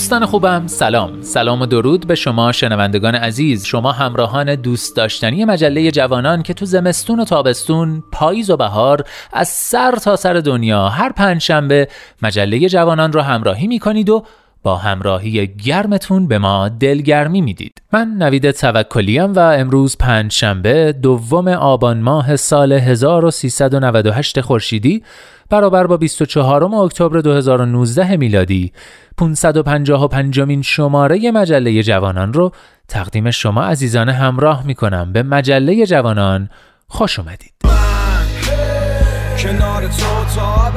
دوستان خوبم سلام. سلام و درود به شما شنوندگان عزیز. شما همراهان دوست داشتنی مجله جوانان که تو زمستون و تابستون پاییز و بهار از سر تا سر دنیا هر پنجشنبه مجله جوانان رو همراهی می‌کنید و با همراهی گرمتون به ما دلگرمی می‌دید. من نوید توکلیم و امروز پنج شنبه دوم آبان ماه سال 1398 خورشیدی برابر با 24 اکتبر 2019 میلادی 555 مین شماره مجله جوانان رو تقدیم شما عزیزان همراه می کنم به مجله جوانان خوش اومدید. کنار تو تا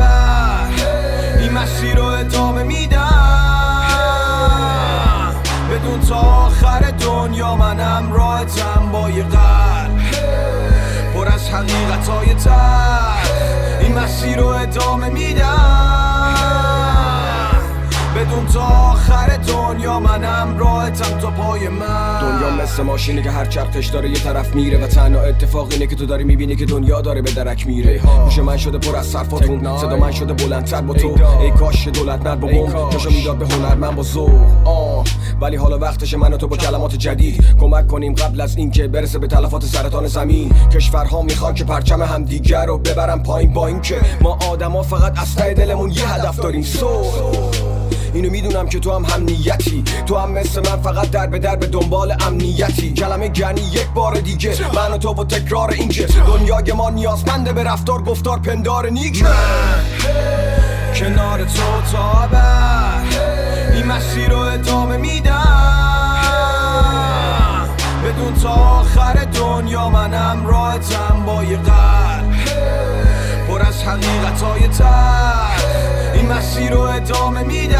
این مسیر رو ادامه میدم. بدون آخر دنیا منم با یه قلب. پر از حقیقت های این مسیر رو ادامه میدم. بدون تا آخر دنیا منم راحتم تا پای من. دنیا مثل ماشینی که هر چرخش داره یه طرف میره و تنها اتفاق اینه که تو داری می‌بینی که دنیا داره به درک میره. گوش من شده پر از صرفاتون صدا من شده بلندتر با تو. ای کاش دولت مرد با بوم کاشو می‌داد به هنر من با ذوق. ولی حالا وقتش منو تو با کلمات جدید کمک کنیم قبل از اینکه برسه به تلفات سرطان زمین. کشورها می‌خوان که پرچم هم دیگر رو ببرن پایین با اینکه ما آدما فقط از دلمون یه هدف داریم. سو اینو می‌دونم که تو هم هم نیتی تو هم مثل من فقط در به در به دنبال امنیتی. کلمه گنی یک بار دیگه. من و تو و تکرار اینکه دنیای ما نیازمنده به رفتار گفتار پندار نیک. کنار تو تا این مسیر رو ادامه میدم. بدون تا آخر دنیا منم راحتم با یه قلب. پر از حقیقت های این مسیر رو ادامه میدم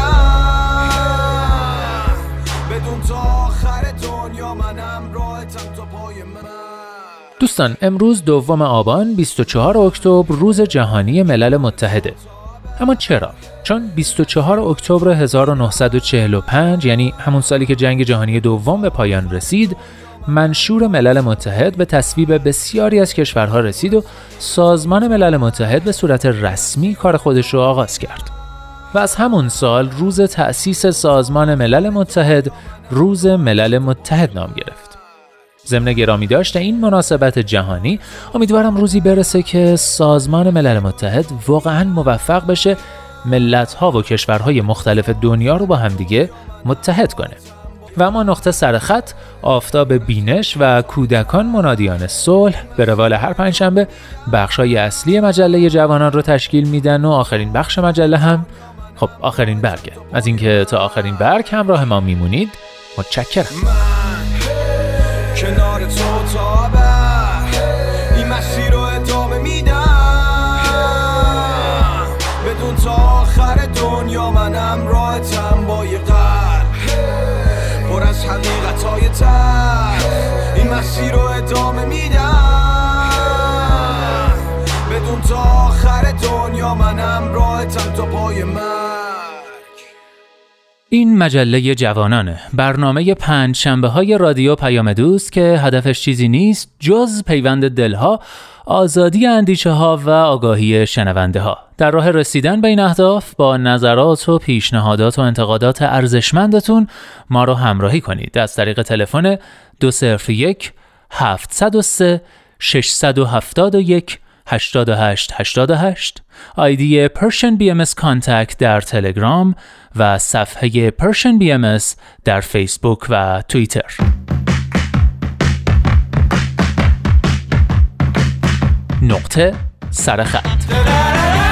بدون تا آخر دنیا منم راحتم تا پای من دوستان امروز دوم آبان 24 اکتبر روز جهانی ملل متحده. اما چرا؟ چون 24 اکتبر 1945 یعنی همون سالی که جنگ جهانی دوم به پایان رسید منشور ملل متحد به تصویب بسیاری از کشورها رسید و سازمان ملل متحد به صورت رسمی کار خودش رو آغاز کرد. و از همون سال روز تأسیس سازمان ملل متحد روز ملل متحد نام گرفت. ضمن گرامی داشته این مناسبت جهانی امیدوارم روزی برسه که سازمان ملل متحد واقعا موفق بشه ملت ها و کشورهای مختلف دنیا رو با همدیگه متحد کنه. و اما نقطه سرخط آفتاب بینش و کودکان منادیان صلح به روال هر پنجشنبه بخشای اصلی مجله جوانان رو تشکیل میدن و آخرین بخش مجله هم. خب آخرین برگه. از اینکه تا آخرین برگ همراه ما میمونید متشکرم. کنار تو های این مسیر رو ادامه میدم. بدون تا آخر دنیا منم راحتم تا پای من این مجله جوانانه. برنامه پنج شنبه های رادیو پیام دوست که هدفش چیزی نیست جز پیوند دلها آزادی اندیشه ها و آگاهی شنونده ها. در راه رسیدن به این اهداف با نظرات و پیشنهادات و انتقادات ارزشمندتون ما رو همراهی کنید. از طریق تلفن 201 703 671 88 88 آیدی Persian BMS Contact در تلگرام و صفحه Persian BMS در فیسبوک و توییتر. نقطه سرخط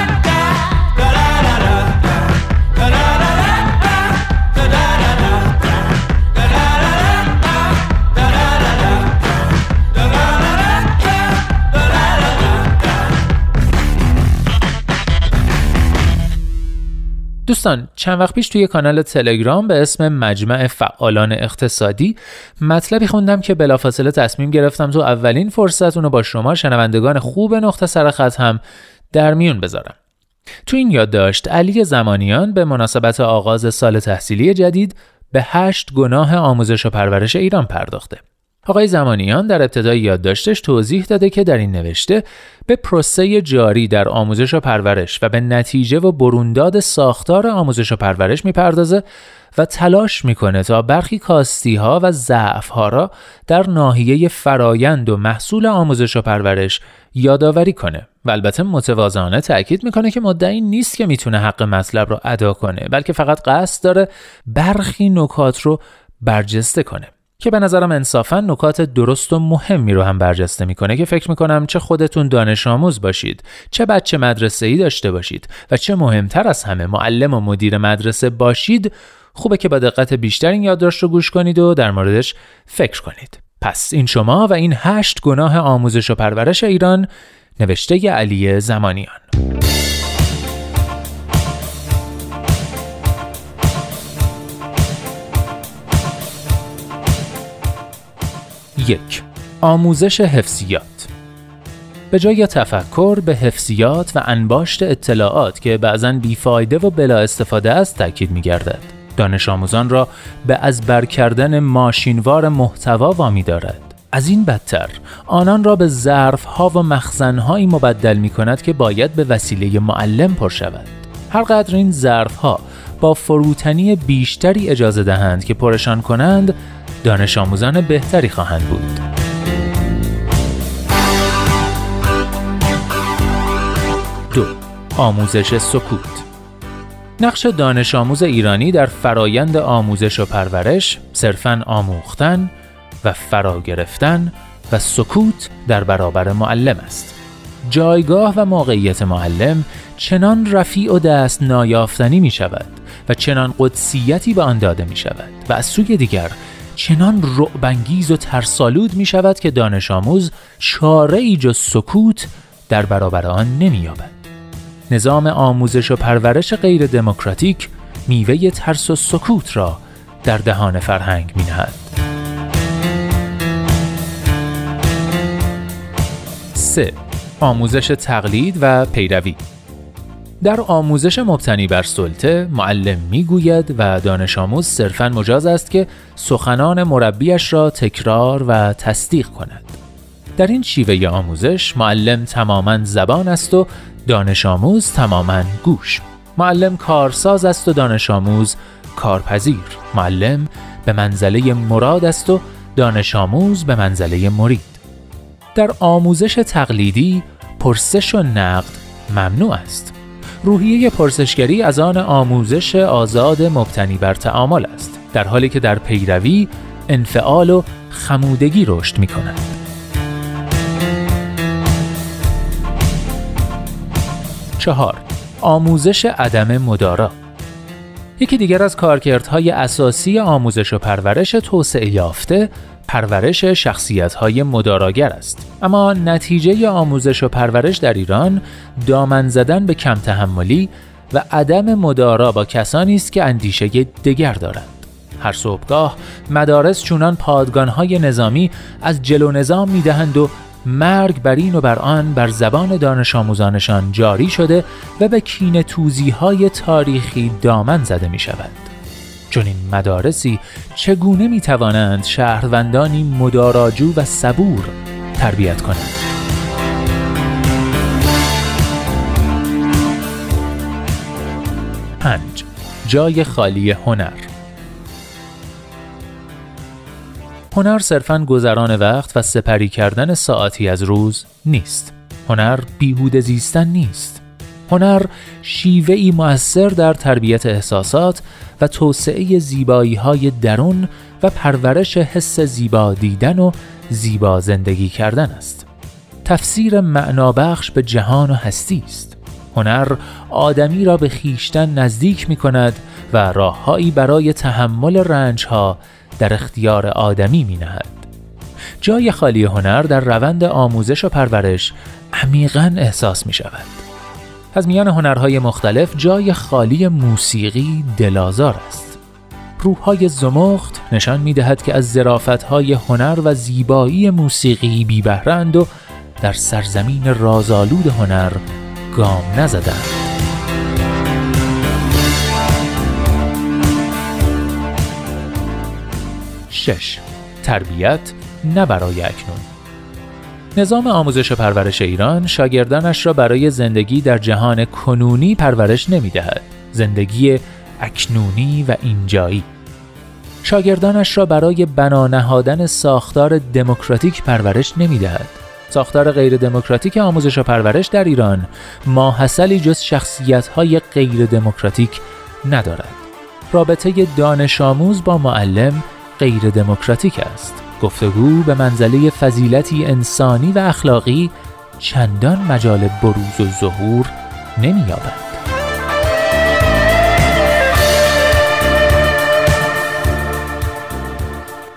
دوستان چند وقت پیش توی کانال تلگرام به اسم مجمع فعالان اقتصادی مطلبی خوندم که بلافاصله تصمیم گرفتم تو اولین فرصت اونو با شما شنوندگان خوب نقطه سرخط هم در میون بذارم. تو این یادداشت علی زمانیان به مناسبت آغاز سال تحصیلی جدید به هشت گناه آموزش و پرورش ایران پرداخته. آقای زمانیان در ابتدای یادداشتش توضیح داده که در این نوشته به پروسه جاری در آموزش و پرورش و به نتیجه و برونداد ساختار آموزش و پرورش می‌پردازه و تلاش می‌کنه تا برخی کاستی ها و ضعف ها را در ناحیه فرایند و محصول آموزش و پرورش یادآوری کنه. و البته متوازانه تاکید می‌کنه که مدعی نیست که می‌تونه حق مطلب رو ادا کنه بلکه فقط قصد داره برخی نکات رو برجسته کنه. که به نظرم انصافا نکات درست و مهمی رو هم برجسته می‌کنه که فکر می‌کنم چه خودتون دانش آموز باشید چه بچه مدرسه ای داشته باشید و چه مهمتر از همه معلم و مدیر مدرسه باشید خوبه که با دقت بیشتر این یادداشت رو گوش کنید و در موردش فکر کنید. پس این شما و این هشت گناه آموزش و پرورش ایران نوشته علی زمانیان. یک آموزش حفظیات به جای تفکر به حفظیات و انباشت اطلاعات که بعضا بیفایده و بلا استفاده است تاکید می گردد. دانش آموزان را به از بر کردن ماشینوار محتوا وامی دارد. از این بدتر آنان را به ظرف ها و مخزن هایی مبدل می کند که باید به وسیله معلم پر شود. هر قدر این ظرف ها با فروتنی بیشتری اجازه دهند که پرشان کنند دانش آموزان بهتری خواهند بود. دو آموزش سکوت نقش دانش آموز ایرانی در فرایند آموزش و پرورش صرفاً آموختن و فرا گرفتن و سکوت در برابر معلم است. جایگاه و موقعیت معلم چنان رفیع و دست نایافتنی می شود و چنان قدسیتی به آن داده می شود و از سوی دیگر چنان رعبانگیز و ترسالود می شود که دانش آموز چاره ای جز سکوت در برابر آن نمییابد. نظام آموزش و پرورش غیر دموکراتیک میوه ترس و سکوت را در دهان فرهنگ می نهد. 3. آموزش تقلید و پیروی در آموزش مبتنی بر سلطه معلم می‌گوید و دانش آموز صرفا مجاز است که سخنان مربیش را تکرار و تصدیق کند. در این شیوه آموزش معلم تماما زبان است و دانش آموز تماما گوش. معلم کارساز است و دانش آموز کارپذیر. معلم به منزله مراد است و دانش آموز به منزله مرید. در آموزش تقلیدی پرسش و نقد ممنوع است. روحیه پرسشگری از آن آموزش آزاد مبتنی بر تعامل است در حالی که در پیروی انفعال و خمودگی رشد می کند. چهار آموزش عدم مدارا یکی دیگر از کارکردهای اساسی آموزش و پرورش توسعه یافته پرورش شخصیت های مداراگر است اما نتیجه آموزش و پرورش در ایران دامن زدن به کم تحملی و عدم مدارا با کسانی است که اندیشه دگر دارند هر صبحگاه مدارس چونان پادگانهای نظامی از جلو نظام می‌دهند و مرگ بر این و بر آن بر زبان دانش آموزانشان جاری شده و به کین توزی های تاریخی دامن زده می شود. چون این مدارسی چگونه می توانند شهروندانی مداراجو و صبور تربیت کنند؟ پنج جای خالی هنر هنر صرفا گذران وقت و سپری کردن ساعتی از روز نیست. هنر بیهوده زیستن نیست. هنر شیوه ای مؤثر در تربیت احساسات و توسعه زیبایی های درون و پرورش حس زیبا دیدن و زیبا زندگی کردن است. تفسیر معنابخش به جهان و هستی است. هنر آدمی را به خیشتن نزدیک می کند و راههایی برای تحمل رنجها در اختیار آدمی می نهد. جای خالی هنر در روند آموزش و پرورش عمیقا احساس می شود. از میان هنرهای مختلف جای خالی موسیقی دلازار است. روحهای زمخت نشان می دهد که از های هنر و زیبایی موسیقی بیبهرند و در سرزمین رازآلود هنر گام نزدند. 6. تربیت نه برای اکنون نظام آموزش و پرورش ایران شاگردانش را برای زندگی در جهان کنونی پرورش نمی دهد. زندگی اکنونی و اینجایی شاگردانش را برای بنا نهادن ساختار دموکراتیک پرورش نمی دهد. ساختار غیر دموکراتیک آموزش و پرورش در ایران ماحصلی جز شخصیت های غیر دموکراتیک ندارد. رابطه دانش آموز با معلم غیر دموکراتیک است گفتگو به منزله فضیلتی انسانی و اخلاقی چندان مجال بروز و ظهور نمییابد.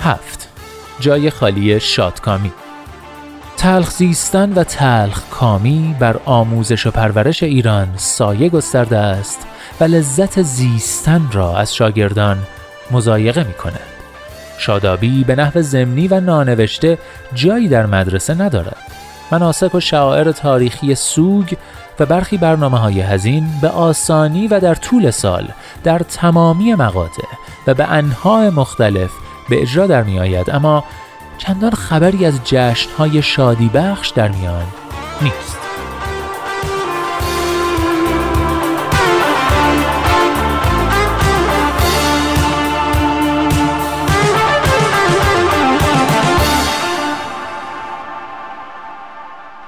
هفت. جای خالی شادکامی. تلخ زیستن و تلخ کامی بر آموزش و پرورش ایران سایه گسترده است و لذت زیستن را از شاگردان مزایقه می کند. شادابی به نحو زمینی و نانوشته جایی در مدرسه ندارد. مناسک و شعائر تاریخی سوگ و برخی برنامه های هزین به آسانی و در طول سال در تمامی مقاطع و به انهای مختلف به اجرا در می آید اما چندان خبری از جشن های شادی بخش در میان نیست.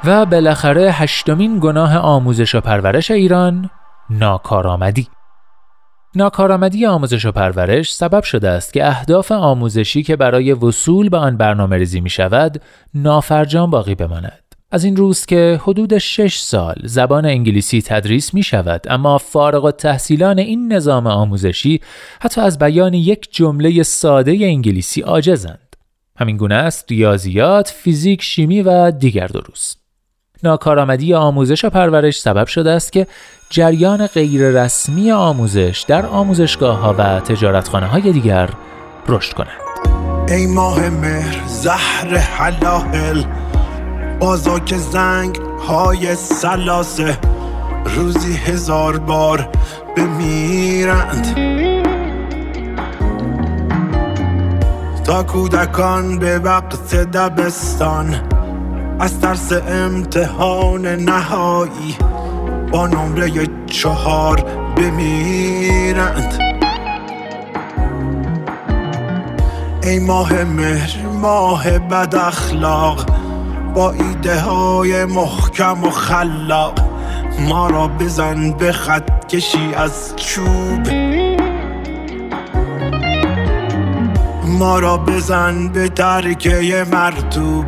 و بالاخره هشتمین گناه آموزش و پرورش ایران ناکارآمدی ناکارآمدی آموزش و پرورش سبب شده است که اهداف آموزشی که برای وصول به آن برنامه ریزی می شود نافرجام باقی بماند. از این روز که حدود 6 سال زبان انگلیسی تدریس می شود اما فارغ و تحصیلان این نظام آموزشی حتی از بیان یک جمله ساده انگلیسی عاجزند. همین گونه است ریاضیات، فیزیک، شیمی و دیگر دروس. ناکارآمدی آموزش و پرورش سبب شده است که جریان غیر رسمی آموزش در آموزشگاه ها و تجارتخانه های دیگر رشد کند. ای ماه مهر زهر حلاحل بازاک زنگ های سلاسه روزی هزار بار بمیرند تا کودکان به وقت دبستان از ترس امتحان نهایی با نمره چهار بمیرند. ای ماه مهر ماه بد اخلاق با ایده های محکم و خلاق ما را بزن به خط کشی از چوب. ما را بزن به ترکه مرتوب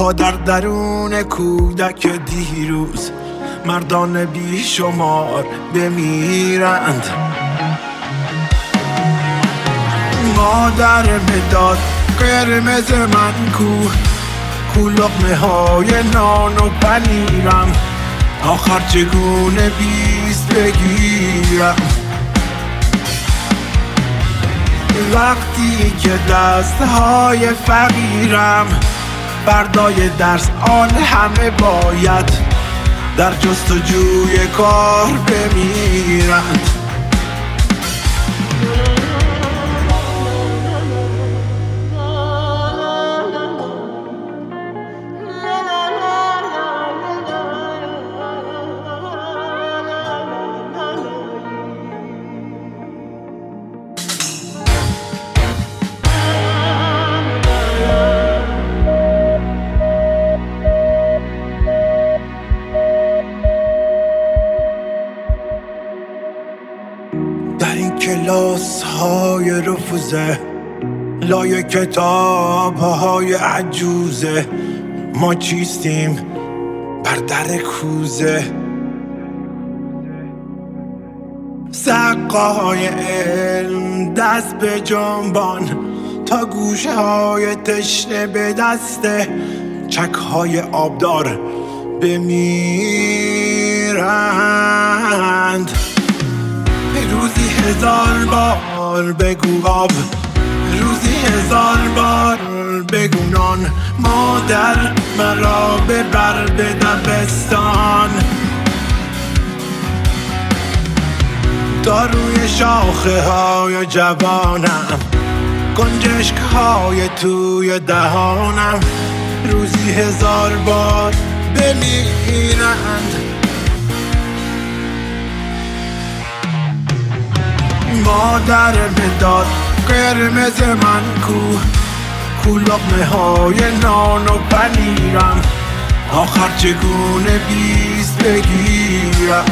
در درون کودک دیروز مردان بیشمار بمیرند. مادر مداد قرمز من کو کو های نان و پنیرم. آخر چگونه بیست بگیر بمیرم وقتی که دست های فقیرم بردای درس آن همه باید در جستجوی کار بمیرند. رفوزه لای کتاب های عجوزه. ما چیستیم؟ بر در کوزه. سقای علم دست به جنبان تا گوشه های تشنه به دسته چک های آبدار بمیرند روزی هزار بار بگو آب. روزی هزار بار بگو نان. مادر مرا ببر به دبستان. تا روی شاخه های جوانم. گنجشک های توی دهانم. روزی هزار بار بمیرند. مادر بداد قرمز من کو کو های نان و پنیرم. آخر چگونه بیست بگیرم؟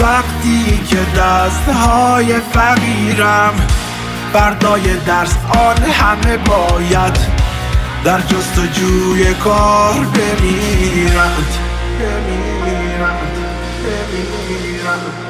وقتی که دست های فقیرم بردای درس آن همه باید در جستجوی کار بمیرند. بمیرند. بمیرند اینجا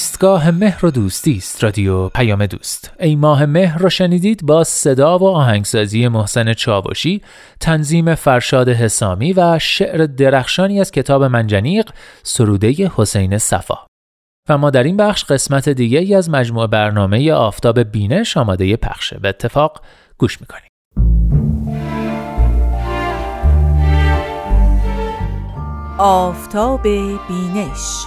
ایستگاه مهر و دوستی است رادیو پیام دوست. ای ماه مهر رو شنیدید با صدا و آهنگسازی محسن چاوشی تنظیم فرشاد حسامی و شعر درخشانی از کتاب منجنیق سروده حسین صفا. و ما در این بخش قسمت دیگه از مجموع برنامه آفتاب بینش آماده پخشه به اتفاق گوش می‌کنیم. آفتاب بینش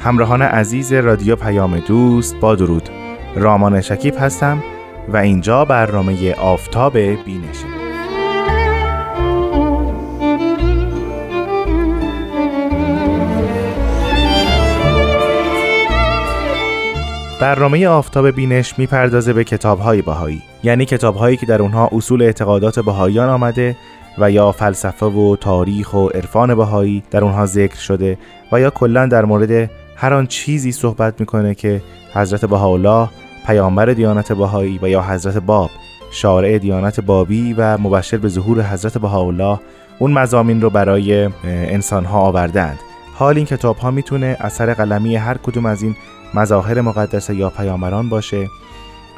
همراهان عزیز رادیو پیام دوست با درود. رامان شکیب هستم و اینجا برنامه آفتاب بینشه. برنامه آفتاب بینش می‌پردازه به کتابهای بهایی یعنی کتابهایی که در اونها اصول اعتقادات بهاییان آمده و یا فلسفه و تاریخ و عرفان بهایی در اونها ذکر شده و یا کلا در مورد هر آن چیزی صحبت می‌کنه که حضرت بهاءالله پیامبر دیانت بهایی و یا حضرت باب شارع دیانت بابی و مبشر به ظهور حضرت بهاءالله اون مزامین رو برای انسان ها آوردند حال این کتاب ها می‌تونه اثر قلمی هر کدوم از این مظاهر مقدسه یا پیامبران باشه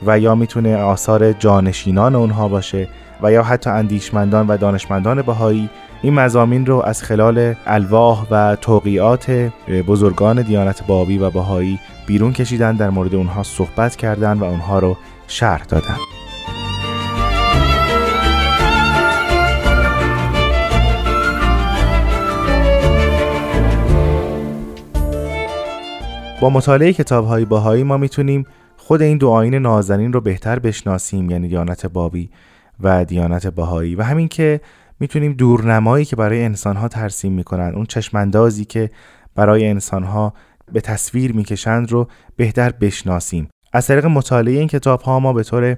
و یا می‌تونه آثار جانشینان اونها باشه و یا حتی اندیشمندان و دانشمندان بهایی این مزامین رو از خلال الواح و توقیات بزرگان دیانت بابی و بهایی بیرون کشیدن در مورد اونها صحبت کردن و اونها رو شرح دادن. با مطالعه کتاب های باهایی ما می‌تونیم خود این دو آین نازنین رو بهتر بشناسیم یعنی دیانت بابی و دیانت باهایی و همین که می‌تونیم دورنمایی که برای انسانها ترسیم می‌کنن اون چشماندازی که برای انسانها به تصویر می‌کشند رو بهتر بشناسیم. از طریق مطالعه این کتاب ها ما به طور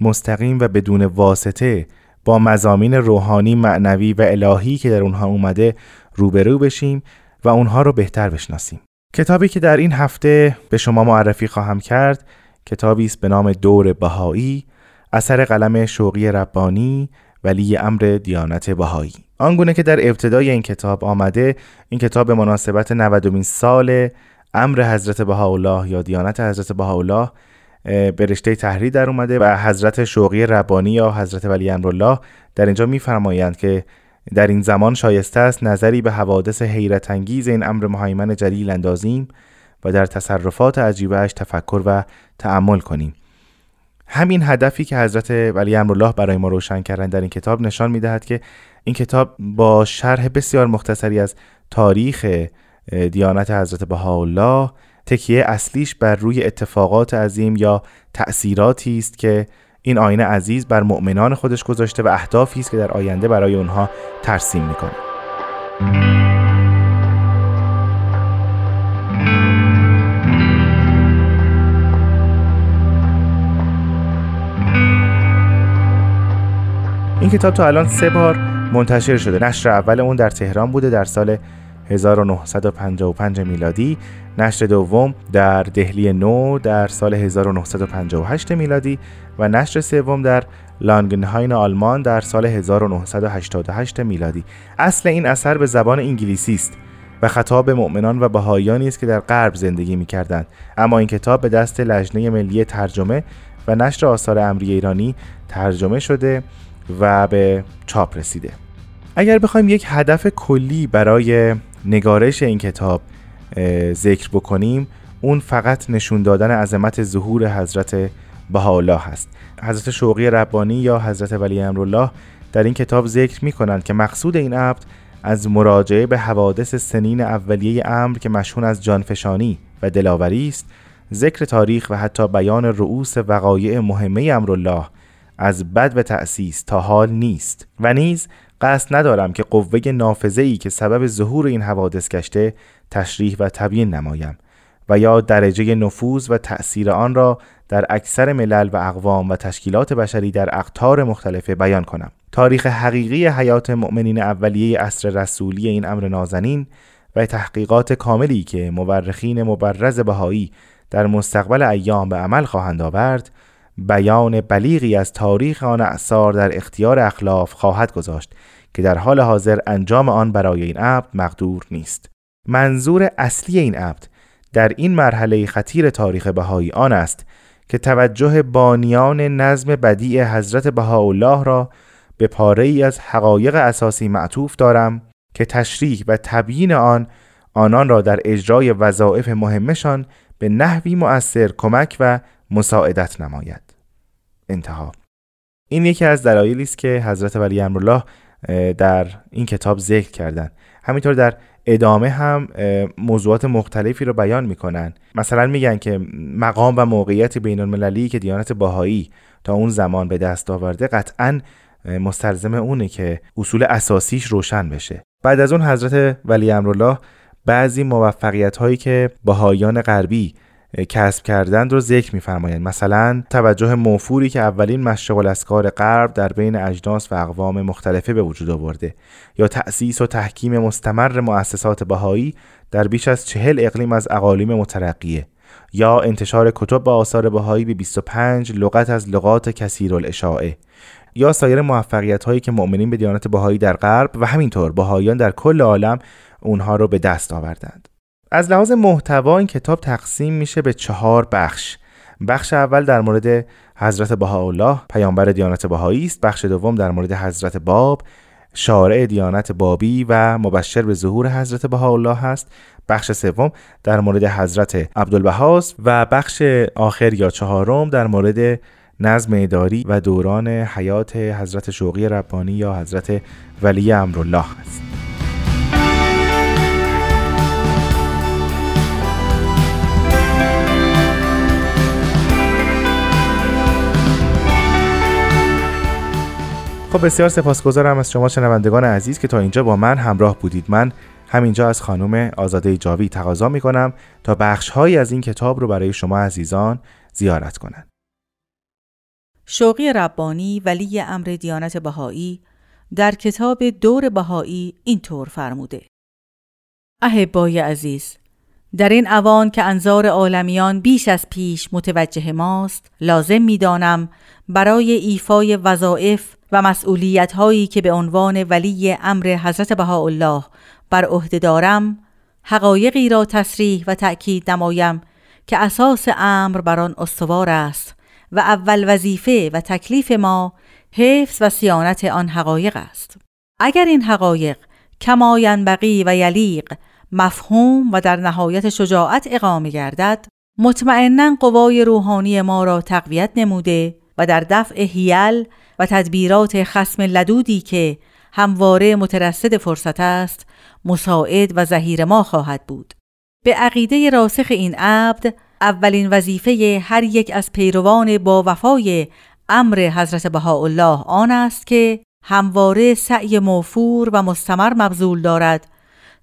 مستقیم و بدون واسطه با مزامین روحانی معنوی و الهی که در اونها اومده روبرو بشیم و اونها رو بهتر بشناسیم. کتابی که در این هفته به شما معرفی خواهم کرد کتابی است به نام دور بهایی. اثر قلم شوقی ربانی ولی امر دیانت بهایی. آنگونه که در ابتدای این کتاب آمده این کتاب به مناسبت 90 سال امر حضرت بهاءالله یا دیانت حضرت بهاءالله به رشته تحریر در اومده و حضرت شوقی ربانی یا حضرت ولی امرالله در اینجا میفرمایند که در این زمان شایسته است نظری به حوادث حیرت انگیز این امر مهیمن جلیل اندازیم و در تصرفات عجیبهش تفکر و تأمل کنیم. همین هدفی که حضرت ولی امرالله برای ما روشن کردن در این کتاب نشان می‌دهد که این کتاب با شرح بسیار مختصری از تاریخ دیانت حضرت بهاءالله تکیه اصلیش بر روی اتفاقات عظیم یا تأثیراتی است که این آینه عزیز بر مؤمنان خودش گذاشته و اهدافی است که در آینده برای اونها ترسیم می‌کنه کتاب تا الان سه بار منتشر شده. نشر اول اون در تهران بوده در سال 1955 میلادی. نشر دوم در دهلی نو در سال 1958 میلادی و نشر سوم در لانگنهاین آلمان در سال 1988 میلادی. اصل این اثر به زبان انگلیسی است و خطاب مؤمنان و بهاییانی است که در غرب زندگی می کردند اما این کتاب به دست لجنه ملی ترجمه و نشر آثار امری ایرانی ترجمه شده. و به چاپ رسیده. اگر بخوایم یک هدف کلی برای نگارش این کتاب ذکر بکنیم اون فقط نشون دادن عظمت ظهور حضرت بهاءالله هست. حضرت شوقی ربانی یا حضرت ولی امرالله در این کتاب ذکر می کنند که مقصود این عبد از مراجعه به حوادث سنین اولیه امر که مشهون از جانفشانی و دلاوری است ذکر تاریخ و حتی بیان رؤوس وقایع مهمه امرالله از بد و تأسیس تا حال نیست. و نیز قصد ندارم که قوه نافذه ای که سبب ظهور این حوادث گشته تشریح و تبیین نمایم و یا درجه نفوذ و تأثیر آن را در اکثر ملل و اقوام و تشکیلات بشری در اقطار مختلفه بیان کنم. تاریخ حقیقی حیات مؤمنین اولیه اصر رسولی این امر نازنین و تحقیقات کاملی که مورخین مبرز بهایی در مستقبل ایام به عمل خواهند آورد بیان بلیغی از تاریخ آن اعثار در اختیار اخلاف خواهد گذاشت که در حال حاضر انجام آن برای این عبد مقدور نیست. منظور اصلی این عبد در این مرحله خطیر تاریخ بهایی آن است که توجه بانیان نظم بدیع حضرت بهاءالله را به پاره ای از حقایق اساسی معطوف دارم که تشریح و تبیین آن آنان را در اجرای وظایف مهمشان به نحوی مؤثر کمک و مساعدت نماید. انتها. این یکی از دلایلی است که حضرت ولی امرالله در این کتاب ذکر کردن. همینطور در ادامه هم موضوعات مختلفی رو بیان می‌کنن. مثلا میگن که مقام و موقعیت بین المللی که دیانت باهایی تا اون زمان به دست آورده قطعا مستلزم اونه که اصول اساسیش روشن بشه. بعد از اون حضرت ولی امرالله بعضی موفقیت هایی که باهایان غربی کسب کردند رو ذکر میفرمایند. مثلا توجه موفوری که اولین مشغل اسکار غرب در بین اجناس و اقوام مختلفه به وجود آورده یا تأسیس و تحکیم مستمر مؤسسات بهایی در بیش از چهل اقلیم از اقالیم مترقیه یا انتشار کتب با آثار بهایی به 25 لغت از لغات کثیر الاشاعه یا سایر موفقیت هایی که مؤمنین به دیانت بهایی در غرب و همینطور بهاییان در کل عالم اونها رو به دست آوردند. از لحاظ محتوا این کتاب تقسیم میشه به چهار بخش. بخش اول در مورد حضرت بهاءالله پیامبر دیانت بهایی است. بخش دوم در مورد حضرت باب شارع دیانت بابی و مبشر به ظهور حضرت بهاءالله هست. بخش سوم در مورد حضرت عبدالبهاست و بخش آخر یا چهارم در مورد نظم اداری و دوران حیات حضرت شوقی ربانی یا حضرت ولی امرالله است خب بسیار سپاسگزارم از شما شنوندگان عزیز که تا اینجا با من همراه بودید من همینجا از خانم آزاده جاوی تقاضا می کنم تا بخش از این کتاب رو برای شما عزیزان زیارت کنند. شوقی ربانی ولی امر دیانت بهایی در کتاب دور بهایی اینطور فرموده احبای عزیز در این اوان که انظار عالمیان بیش از پیش متوجه ماست لازم می‌دانم برای ایفای وظایف و مسئولیت هایی که به عنوان ولی امر حضرت بهاءالله بر عهده دارم حقایقی را تصریح و تأکید نمایم که اساس امر بر آن استوار است و اول وظیفه و تکلیف ما حفظ و سیانت آن حقایق است. اگر این حقایق کما ینبغی و یلیق مفهوم و در نهایت شجاعت اقامه گردد مطمئنا قوای روحانی ما را تقویت نموده و در دفع هیل و تدبیرات خسم لدودی که همواره مترصد فرصت است مساعد و زهیر ما خواهد بود. به عقیده راسخ این عبد اولین وظیفه هر یک از پیروان با وفای امر حضرت بهاءالله آن است که همواره سعی موفور و مستمر مبذول دارد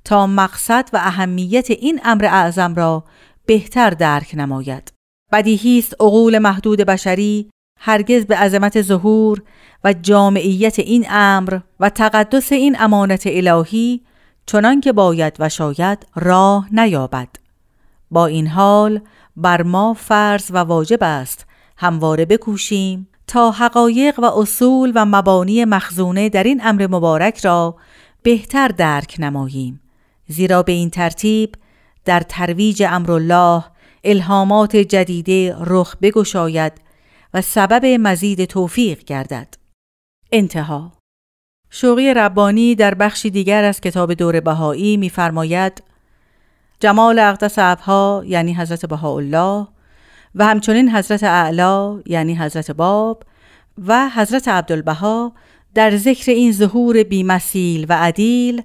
تا مقصد و اهمیت این امر اعظم را بهتر درک نماید. بدیهی است عقول محدود بشری هرگز به عظمت ظهور و جامعیت این امر و تقدس این امانت الهی چنان که باید و شاید راه نیابد. با این حال بر ما فرض و واجب است همواره بکوشیم تا حقایق و اصول و مبانی مخزونه در این امر مبارک را بهتر درک نماییم زیرا به این ترتیب در ترویج امرالله الهامات جدیده رخ بگشاید و سبب مزید توفیق گردد. انتها. شوقی ربانی در بخشی دیگر از کتاب دور بهایی می‌فرماید جمال اقدس ابها یعنی حضرت بهاءالله و همچنین حضرت اعلا یعنی حضرت باب و حضرت عبدالبها در ذکر این ظهور بیمثیل و عدیل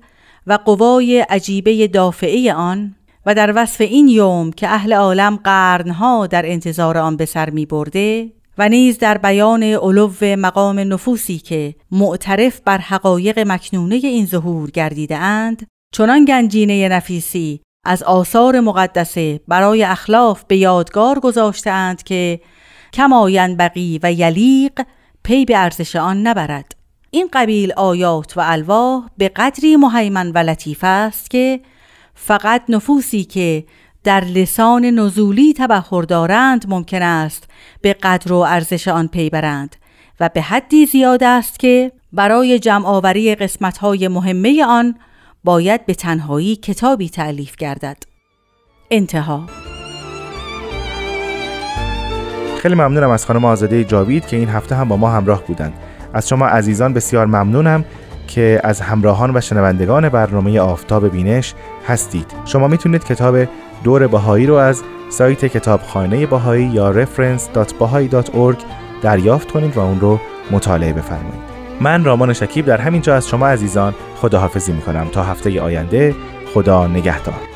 و قوای عجیبه دافعه آن و در وصف این یوم که اهل عالم قرنها در انتظار آن به سر می برده و نیز در بیان علو مقام نفوسی که معترف بر حقایق مکنونه این ظهور گردیده اند چنان گنجینه نفیسی از آثار مقدسه برای اخلاف به یادگار گذاشتهاند که کماین بقی و یلیق پی به ارزش آن نبرد. این قبیل آیات و الواح به قدری مهیمن و لطیف است که فقط نفوسی که در لسان نزولی تبخور دارند ممکن است به قدر و ارزش آن پی برند و به حدی زیاد است که برای جمع آوری قسمت‌های مهمه آن باید به تنهایی کتابی تعلیف گردد. انتها. خیلی ممنونم از خانم آزاده جاوید که این هفته هم با ما همراه بودند. از شما عزیزان بسیار ممنونم که از همراهان و شنوندگان برنامه آفتاب بینش هستید. شما می‌تونید کتاب دور بهایی رو از سایت کتابخانه بهایی یا reference.bahai.org دریافت کنید و اون رو مطالعه بفرمایید. من رامان شکیب در همین جا از شما عزیزان خداحافظی می‌کنم. تا هفته آینده خدا نگهدار.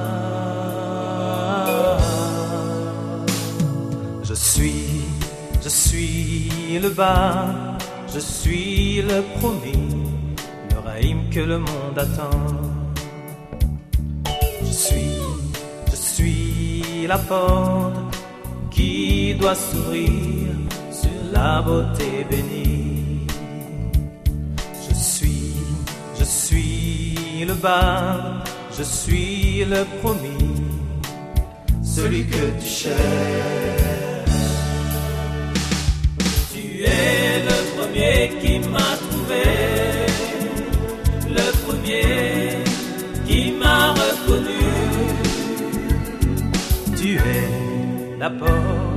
le bas, je suis le promis, le raïm que le monde attend. Je suis, je suis la porte qui doit s'ouvrir sur la beauté bénie. Je suis, je suis le bas, je suis le promis, celui que tu cherches. Tu es le premier qui m'a trouvé. le premier qui m'a reconnu. Tu es la porte,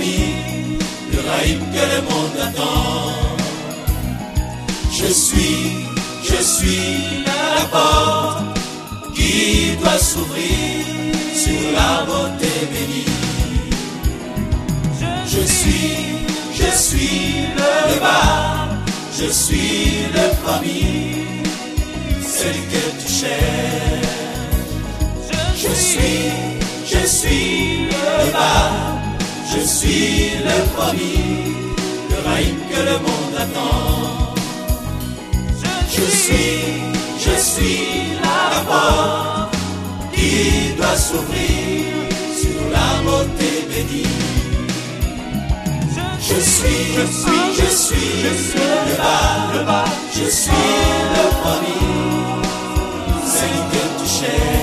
le raïm que le monde attend. Je suis, je suis la porte qui doit s'ouvrir sur la beauté bénie. Je suis, je suis le bas, je suis le promis, celui que tu cherches. Je suis je suis le bas, je suis le promis, le raïm que le monde attend. Je suis, je suis la porte qui doit s'ouvrir sur la beauté bénie. Je suis, je suis, je suis, je suis le bas, le bas, je suis le promis, celui que tu cherches.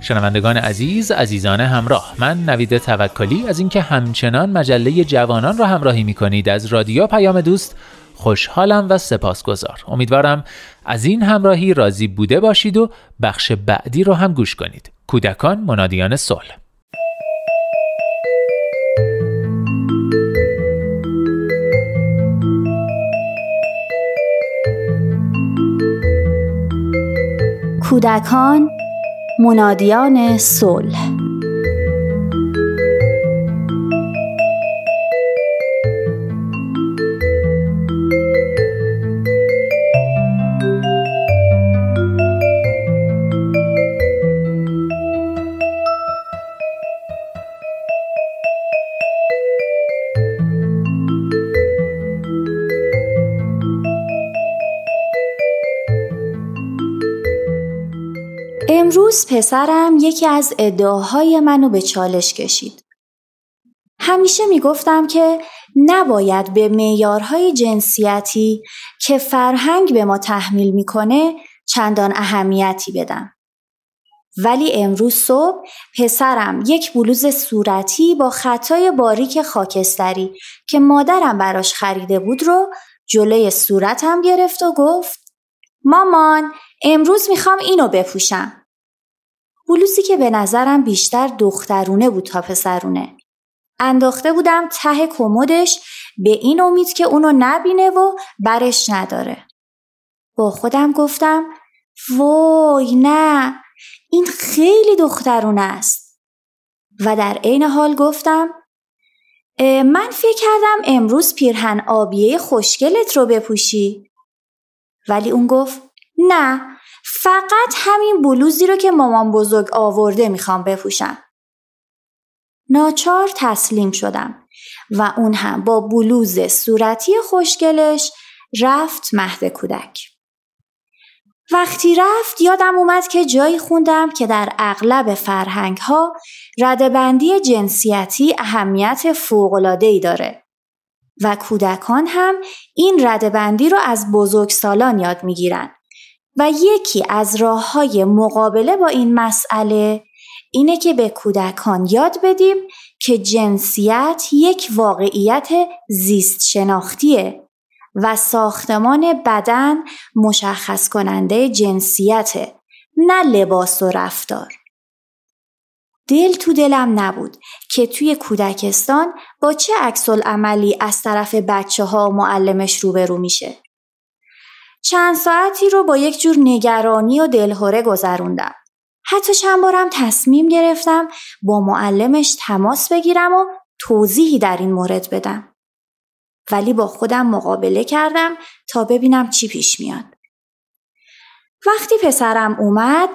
شنوندگان عزیز عزیزان همراه من نوید توکلی از اینکه همچنان مجله جوانان را همراهی می کنید از رادیو پیام دوست خوشحالم و سپاسگزار. امیدوارم از این همراهی راضی بوده باشید و بخش بعدی رو هم گوش کنید. کودکان منادیان صلح. کودکان منادیان صلح. امروز پسرم یکی از ادعاهای منو به چالش کشید. همیشه می‌گفتم که نباید به معیارهای جنسیتی که فرهنگ به ما تحمیل می‌کنه چندان اهمیتی بدم. ولی امروز صبح پسرم یک بلوز صورتی با خطای باریک خاکستری که مادرم براش خریده بود رو جلوی صورتم گرفت و گفت مامان امروز می‌خوام اینو بپوشم. بلوزی که به نظرم بیشتر دخترونه بود تا پسرونه. انداخته بودم ته کمدش به این امید که اونو نبینه و برش نداره. با خودم گفتم وای نه این خیلی دخترونه است. و در عین حال گفتم من فکر کردم امروز پیرهن آبیه خوشگلت رو بپوشی. ولی اون گفت نه فقط همین بلوزی رو که مامان بزرگ آورده می‌خوام بپوشم. ناچار تسلیم شدم و اون هم با بلوز صورتی خوشگلش رفت مهد کودک. وقتی رفت یادم اومد که جایی خوندم که در اغلب فرهنگ ها ردبندی جنسیتی اهمیت فوقلادهی داره و کودکان هم این ردبندی رو از بزرگسالان یاد می‌گیرن و یکی از راه های مقابله با این مسئله اینه که به کودکان یاد بدیم که جنسیت یک واقعیت زیست شناختیه و ساختمان بدن مشخص کننده جنسیته نه لباس و رفتار. دل تو دلم نبود که توی کودکستان با چه عکس عملی از طرف بچه ها و معلمش روبرو میشه. چند ساعتی رو با یک جور نگرانی و دلهوره گذروندم. حتی چند بارم تصمیم گرفتم با معلمش تماس بگیرم و توضیحی در این مورد بدم. ولی با خودم مقابله کردم تا ببینم چی پیش میاد. وقتی پسرم اومد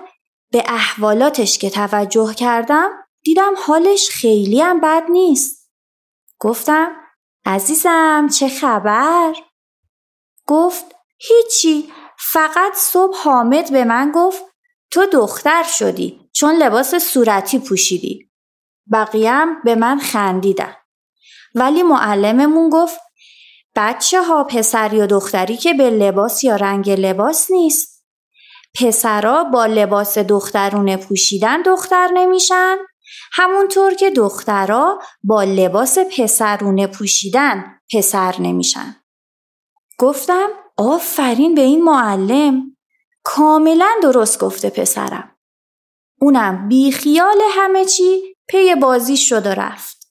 به احوالاتش که توجه کردم دیدم حالش خیلی هم بد نیست. گفتم عزیزم چه خبر؟ گفت هیچی فقط صبح حامد به من گفت تو دختر شدی چون لباس صورتی پوشیدی. بقیهم به من خندیدن. ولی معلممون گفت بچه ها پسر یا دختری که به لباس یا رنگ لباس نیست. پسرا با لباس دخترونه پوشیدن دختر نمیشن همونطور که دخترا با لباس پسرونه پوشیدن پسر نمیشن. گفتم آفرین به این معلم کاملا درست گفته پسرم. اونم بی خیال همه چی پی بازی شد و رفت.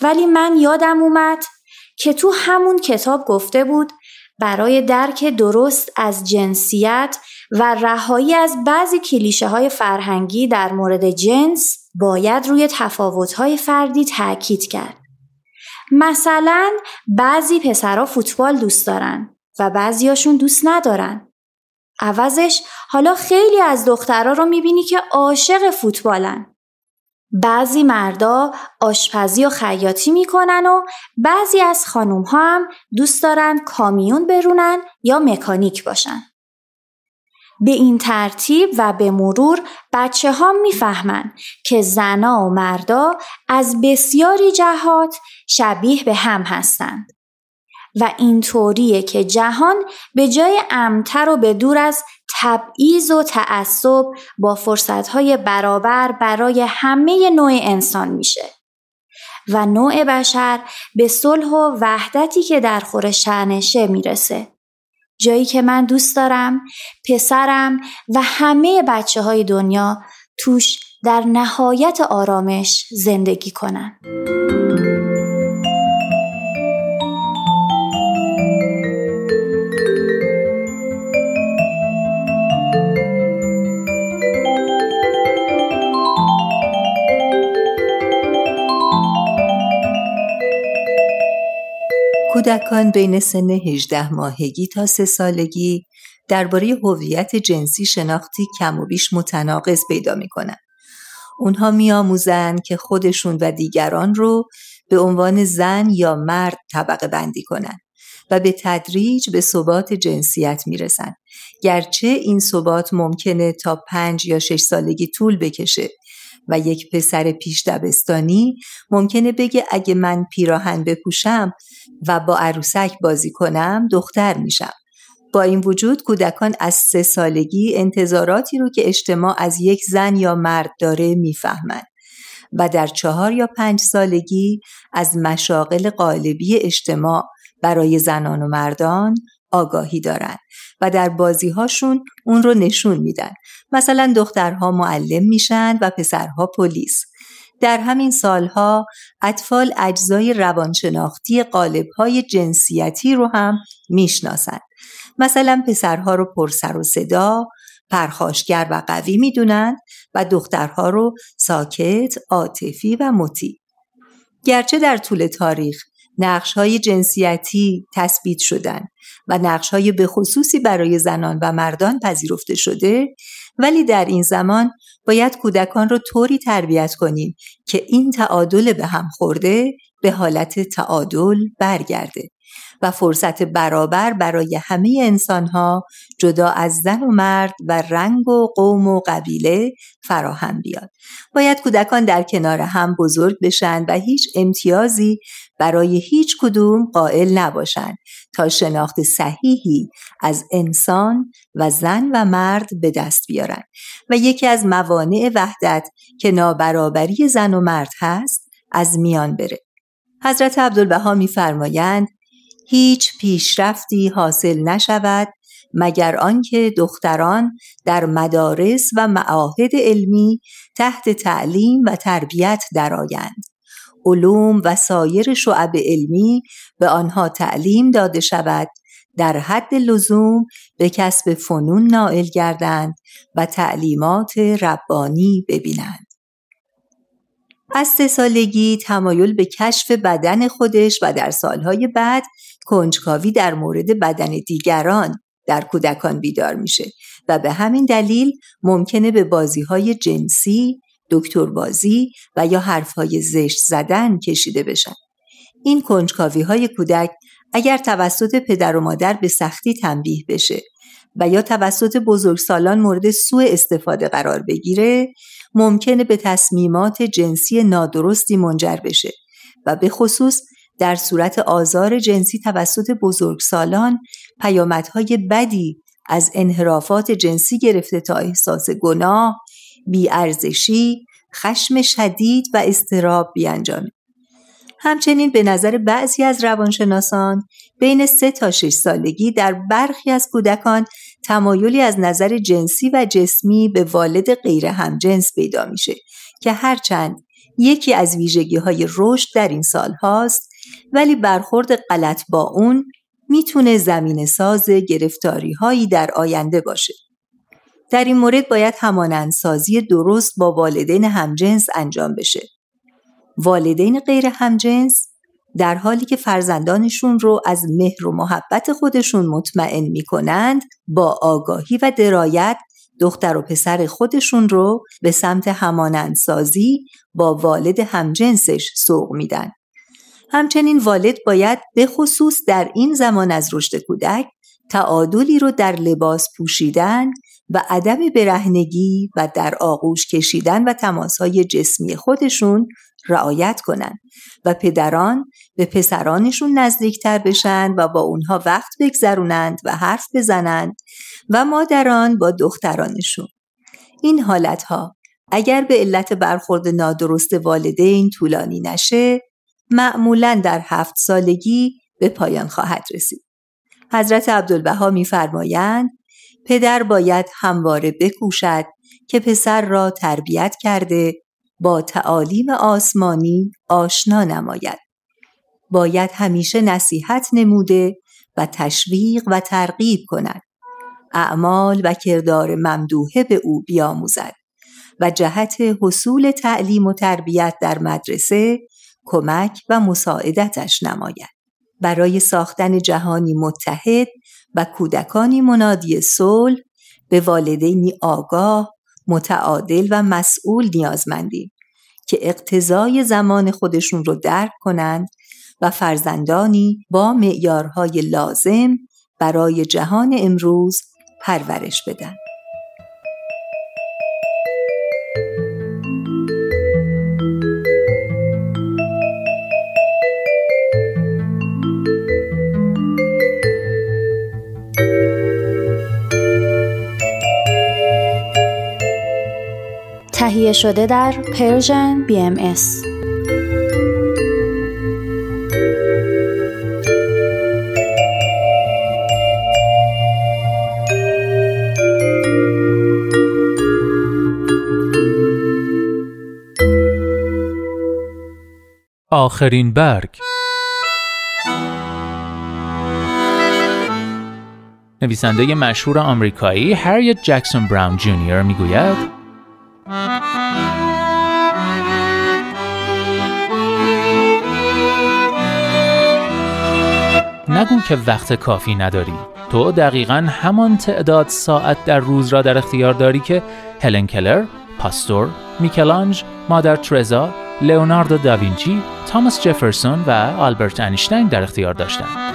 ولی من یادم اومد که تو همون کتاب گفته بود برای درک درست از جنسیت و رهایی از بعضی کلیشه های فرهنگی در مورد جنس باید روی تفاوت‌های فردی تاکید کرد. مثلا بعضی پسرها فوتبال دوست دارن و بعضیاشون دوست ندارن. عوضش حالا خیلی از دخترها رو می‌بینی که عاشق فوتبالن. بعضی مردا آشپزی و خیاطی می‌کنن و بعضی از خانوم ها هم دوست دارن کامیون برونن یا مکانیک باشن. به این ترتیب و به مرور بچه ها می‌فهمن که زنا و مردا از بسیاری جهات شبیه به هم هستند. و اینطوریه که جهان به جای امتر و به دور از تبعیض و تعصب با فرصتهای برابر برای همه نوع انسان میشه و نوع بشر به صلح و وحدتی که در خور شعنشه می‌رسه جایی که من دوست دارم پسرم و همه بچه های دنیا توش در نهایت آرامش زندگی کنن. کودکان بین سن 18 ماهگی تا سه سالگی درباره هویت جنسی شناختی کم و بیش متناقض پیدا می‌کنن. اونها میآموزند که خودشون و دیگران رو به عنوان زن یا مرد طبقه بندی کنند و به تدریج به ثبات جنسیت می‌رسن گرچه این ثبات ممکنه تا پنج یا شش سالگی طول بکشه و یک پسر پیش دبستانی ممکنه بگه اگه من پیراهن بپوشم و با عروسک بازی کنم دختر میشم. با این وجود کودکان از سه سالگی انتظاراتی رو که اجتماع از یک زن یا مرد داره می‌فهمند و در چهار یا پنج سالگی از مشاغل قالبی اجتماع برای زنان و مردان آگاهی دارند و در بازی هاشون اون رو نشون میدن. مثلا دخترها معلم میشن و پسرها پلیس. در همین سالها اطفال اجزای روانشناختی قالبهای جنسیتی رو هم می‌شناسند مثلا پسرها رو پرسر و صدا پرخاشگر و قوی می‌دونند و دخترها رو ساکت، عاطفی و مطیع. گرچه در طول تاریخ نقش های جنسیتی تثبیت شدن و نقش های بخصوصی برای زنان و مردان پذیرفته شده ولی در این زمان باید کودکان رو طوری تربیت کنیم که این تعادل به هم خورده به حالت تعادل برگرده و فرصت برابر برای همه انسانها جدا از زن و مرد و رنگ و قوم و قبیله فراهم بیاد. باید کودکان در کنار هم بزرگ بشن و هیچ امتیازی برای هیچ کدوم قائل نباشند تا شناخت صحیحی از انسان و زن و مرد به دست بیارن و یکی از موانع وحدت که نابرابری زن و مرد هست از میان بره. حضرت عبدالبها میفرمایند هیچ پیشرفتی حاصل نشود مگر آنکه دختران در مدارس و معاهد علمی تحت تعلیم و تربیت درآیند علوم و سایر شعب علمی به آنها تعلیم داده شود در حد لزوم به کسب فنون نائل گردند و تعلیمات ربانی ببینند. از سه سالگی تمایل به کشف بدن خودش و در سالهای بعد کنجکاوی در مورد بدن دیگران در کودکان بیدار میشه و به همین دلیل ممکنه به بازی های جنسی، دکتر بازی و یا حرف های زشت زدن کشیده بشن. این کنجکاوی های کودک اگر توسط پدر و مادر به سختی تنبیه بشه و یا توسط بزرگسالان مورد سوء استفاده قرار بگیره ممکنه به تصمیمات جنسی نادرستی منجر بشه و به خصوص در صورت آزار جنسی توسط بزرگسالان پیامدهای بدی از انحرافات جنسی گرفته تا احساس گناه، بیارزشی، خشم شدید و استراب بیانجامه. همچنین به نظر بعضی از روانشناسان بین سه تا شش سالگی در برخی از کودکان تمایلی از نظر جنسی و جسمی به والد غیر همجنس پیدا میشه که هرچند یکی از ویژگی های رشد در این سال هاست ولی برخورد غلط با اون می‌تونه زمین ساز گرفتاری هایی در آینده باشه. در این مورد باید همانندسازی درست با والدین همجنس انجام بشه. والدین غیر همجنس در حالی که فرزندانشون رو از مهر و محبت خودشون مطمئن می‌کنند با آگاهی و درایت دختر و پسر خودشون رو به سمت همانندسازی با والد همجنسش سوق میدن. همچنین والد باید به خصوص در این زمان از رشد کودک تعادلی رو در لباس پوشیدن و عدم برهنگی و در آغوش کشیدن و تماسهای جسمی خودشون رعایت کنند و پدران به پسرانشون نزدیکتر بشن و با اونها وقت بگذرونند و حرف بزنند و مادران با دخترانشون. این حالتها اگر به علت برخورد نادرست والدین طولانی نشه معمولا در هفت سالگی به پایان خواهد رسید. حضرت عبدالبها میفرمایند پدر باید همواره بکوشد که پسر را تربیت کرده با تعالیم آسمانی آشنا نماید. باید همیشه نصیحت نموده و تشویق و ترغیب کند. اعمال و کردار ممدوحه به او بیاموزد و جهت حصول تعلیم و تربیت در مدرسه کمک و مساعدتش نماید. برای ساختن جهانی متحد و کودکانی منادی صلح به والدینی آگاه، متعادل و مسئول نیازمندیم که اقتضای زمان خودشون رو درک کنند و فرزندانی با معیارهای لازم برای جهان امروز پرورش بدن. تهیه شده در Persian BMS آخرین برگ. نویسنده مشهور آمریکایی هریت جکسون براون جونیور می‌گوید نگو که وقت کافی نداری تو دقیقا همان تعداد ساعت در روز را در اختیار داری که هلن کلر، پاستور، میکلانج، مادر ترزا، لئوناردو داوینچی، تاماس جفرسون و آلبرت انیشتین در اختیار داشتند.